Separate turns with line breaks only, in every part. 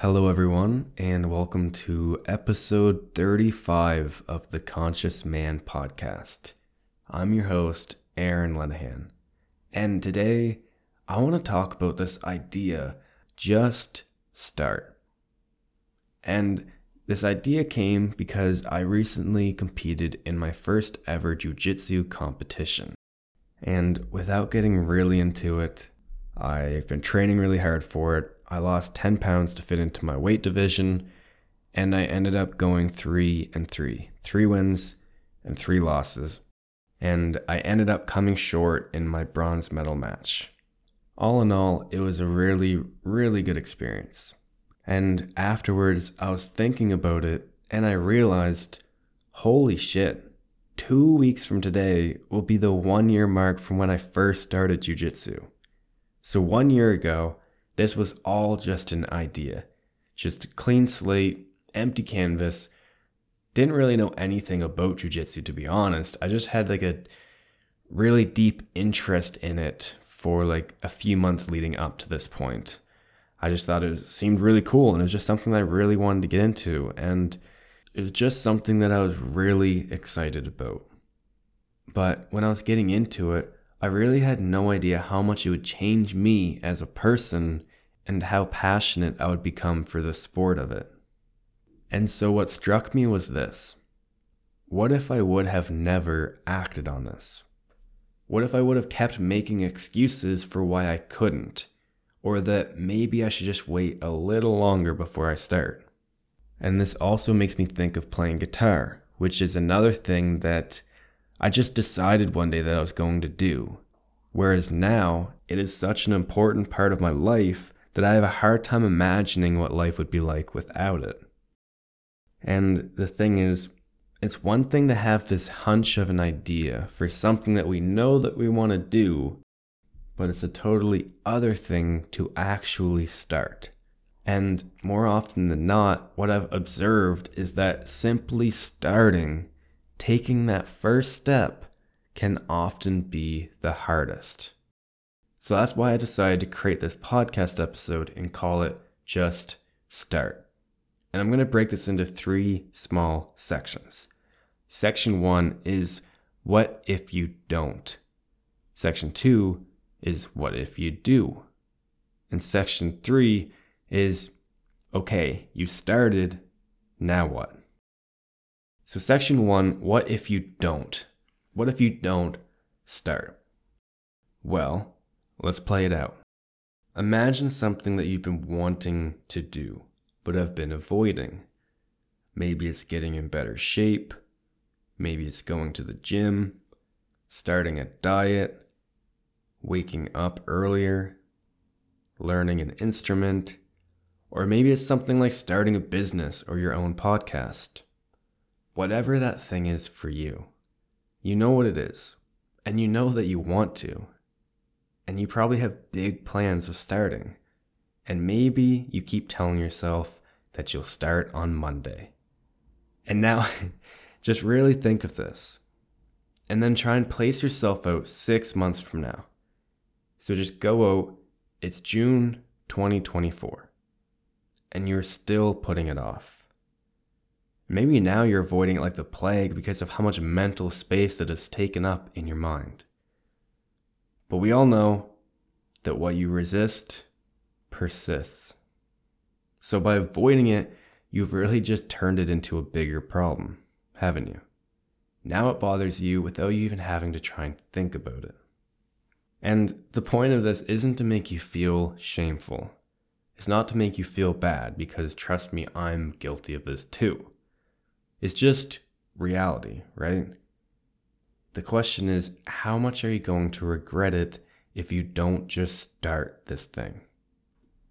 Hello, everyone, and welcome to episode 35 of the Conscious Man podcast. I'm your host, Aaron Lenahan, and today I want to talk about this idea just start. And this idea came because I recently competed in my first ever jiu-jitsu competition. And without getting really into it, I've been training really hard for it. I lost 10 pounds to fit into my weight division, and I ended up going three and three three wins and three losses. And I ended up coming short in my bronze medal match. All in all, it was a really, really good experience. And afterwards, I was thinking about it and I realized holy shit, two weeks from today will be the one year mark from when I first started jujitsu. So, one year ago, this was all just an idea. Just a clean slate, empty canvas. Didn't really know anything about jujitsu, to be honest. I just had like a really deep interest in it for like a few months leading up to this point. I just thought it seemed really cool and it was just something that I really wanted to get into. And it was just something that I was really excited about. But when I was getting into it, I really had no idea how much it would change me as a person and how passionate I would become for the sport of it. And so what struck me was this what if I would have never acted on this? What if I would have kept making excuses for why I couldn't? Or that maybe I should just wait a little longer before I start? And this also makes me think of playing guitar, which is another thing that I just decided one day that I was going to do. Whereas now, it is such an important part of my life that I have a hard time imagining what life would be like without it. And the thing is, it's one thing to have this hunch of an idea for something that we know that we want to do, but it's a totally other thing to actually start. And more often than not, what I've observed is that simply starting taking that first step can often be the hardest. So that's why I decided to create this podcast episode and call it Just Start. And I'm going to break this into three small sections. Section one is What if you don't? Section two is What if you do? And section three is Okay, you started, now what? So, section one what if you don't? What if you don't start? Well, let's play it out. Imagine something that you've been wanting to do, but have been avoiding. Maybe it's getting in better shape. Maybe it's going to the gym, starting a diet, waking up earlier, learning an instrument, or maybe it's something like starting a business or your own podcast. Whatever that thing is for you, you know what it is, and you know that you want to, and you probably have big plans of starting, and maybe you keep telling yourself that you'll start on Monday. And now, just really think of this, and then try and place yourself out six months from now. So just go out, it's June 2024, and you're still putting it off Maybe now you're avoiding it like the plague because of how much mental space that is taken up in your mind. But we all know that what you resist persists. So by avoiding it, you've really just turned it into a bigger problem, haven't you? Now it bothers you without you even having to try and think about it. And the point of this isn't to make you feel shameful. It's not to make you feel bad because trust me, I'm guilty of this too. It's just reality, right? The question is, how much are you going to regret it if you don't just start this thing?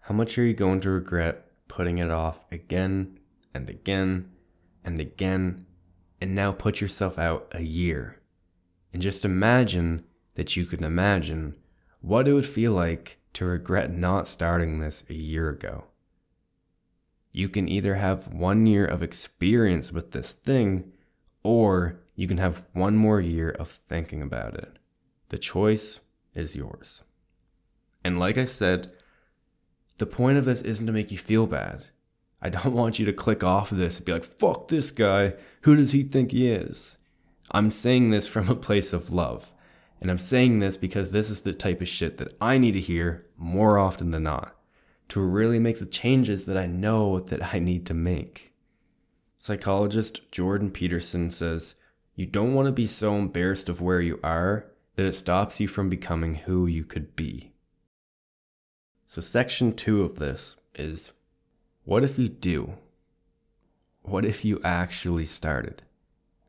How much are you going to regret putting it off again and again and again and now put yourself out a year? And just imagine that you could imagine what it would feel like to regret not starting this a year ago you can either have one year of experience with this thing or you can have one more year of thinking about it. The choice is yours. And like I said, the point of this isn't to make you feel bad. I don't want you to click off of this and be like, fuck this guy. Who does he think he is? I'm saying this from a place of love. And I'm saying this because this is the type of shit that I need to hear more often than not to really make the changes that I know that I need to make. Psychologist Jordan Peterson says, You don't want to be so embarrassed of where you are that it stops you from becoming who you could be. So, section two of this is what if you do? What if you actually started?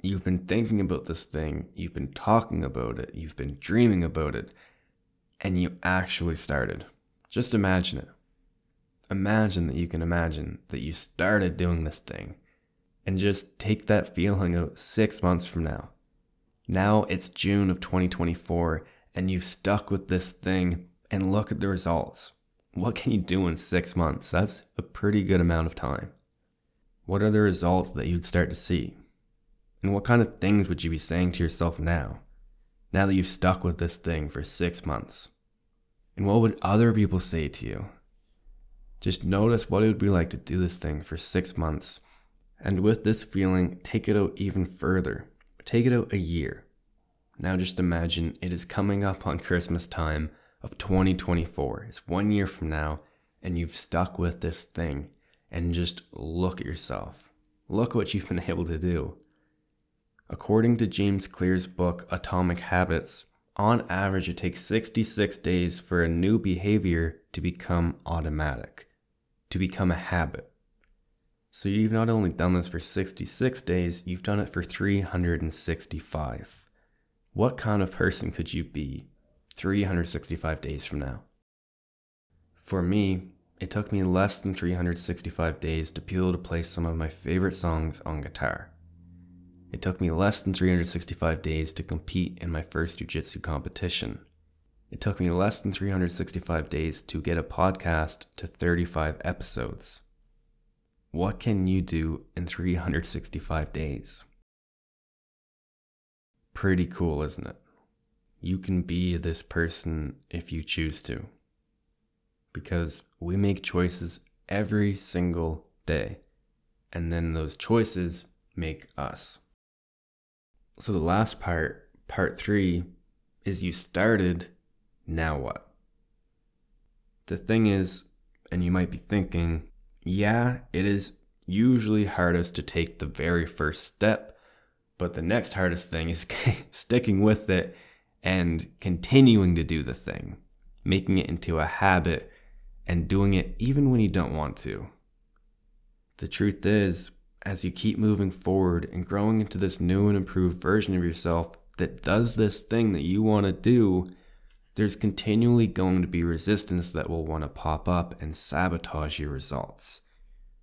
You've been thinking about this thing, you've been talking about it, you've been dreaming about it, and you actually started. Just imagine it. Imagine that you can imagine that you started doing this thing, and just take that feeling out six months from now. Now it's June of 2024, and you've stuck with this thing, and look at the results. What can you do in six months? That's a pretty good amount of time. What are the results that you'd start to see? And what kind of things would you be saying to yourself now, now that you've stuck with this thing for six months? And what would other people say to you? Just notice what it would be like to do this thing for six months. And with this feeling, take it out even further. Take it out a year. Now just imagine it is coming up on Christmas time of 2024. It's one year from now, and you've stuck with this thing. And just look at yourself. Look what you've been able to do. According to James Clear's book, Atomic Habits, on average, it takes 66 days for a new behavior to become automatic, to become a habit. So you've not only done this for 66 days, you've done it for 365. What kind of person could you be 365 days from now. For me, it took me less than 365 days to be able to play some of my favorite songs on guitar. It took me less than 365 days to compete in my first jiu-jitsu competition. It took me less than 365 days to get a podcast to 35 episodes. What can you do in 365 days? Pretty cool, isn't it? you can be this person if you choose to. Because we make choices every single day, and then those choices make us. So, the last part, part three, is you started, now what? The thing is, and you might be thinking, yeah, it is usually hardest to take the very first step, but the next hardest thing is sticking with it and continuing to do the thing, making it into a habit and doing it even when you don't want to. The truth is, as you keep moving forward and growing into this new and improved version of yourself that does this thing that you want to do, there's continually going to be resistance that will want to pop up and sabotage your results.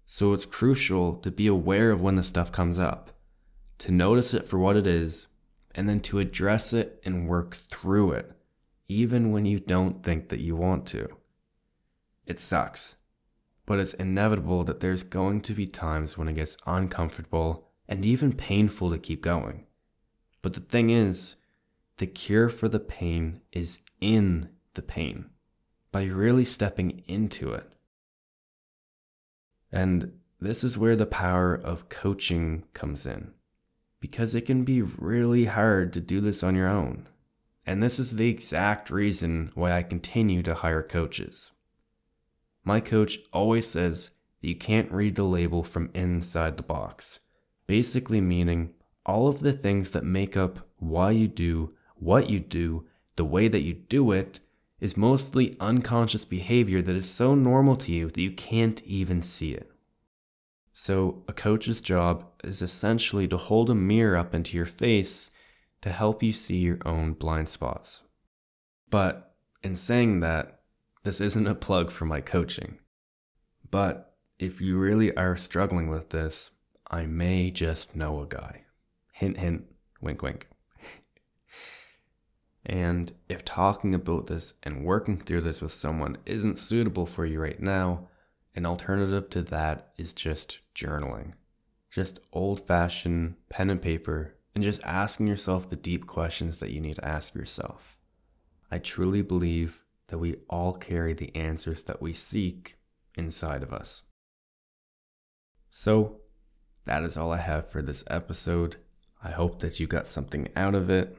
So it's crucial to be aware of when the stuff comes up, to notice it for what it is, and then to address it and work through it, even when you don't think that you want to. It sucks, but it's inevitable that there's going to be times when it gets uncomfortable and even painful to keep going. But the thing is, the cure for the pain is in the pain by really stepping into it. And this is where the power of coaching comes in because it can be really hard to do this on your own. And this is the exact reason why I continue to hire coaches. My coach always says that you can't read the label from inside the box, basically meaning all of the things that make up why you do what you do, the way that you do it, is mostly unconscious behavior that is so normal to you that you can't even see it. So, a coach's job is essentially to hold a mirror up into your face to help you see your own blind spots. But in saying that, this isn't a plug for my coaching. But if you really are struggling with this, I may just know a guy. Hint, hint, wink, wink. And if talking about this and working through this with someone isn't suitable for you right now, an alternative to that is just journaling. Just old fashioned pen and paper and just asking yourself the deep questions that you need to ask yourself. I truly believe that we all carry the answers that we seek inside of us. So, that is all I have for this episode. I hope that you got something out of it.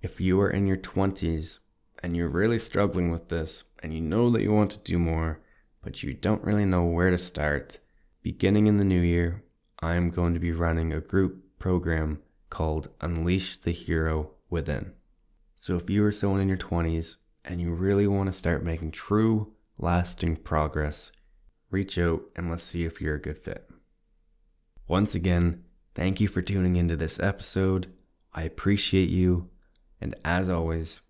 If you are in your 20s and you're really struggling with this and you know that you want to do more, but you don't really know where to start, beginning in the new year, I'm going to be running a group program called Unleash the Hero Within. So if you are someone in your 20s and you really want to start making true, lasting progress, reach out and let's see if you're a good fit. Once again, thank you for tuning into this episode. I appreciate you. And as always,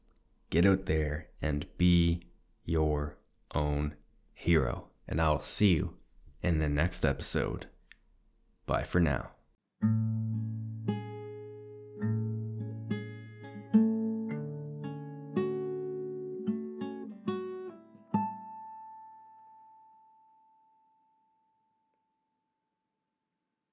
get out there and be your own hero. And I'll see you in the next episode. Bye for now.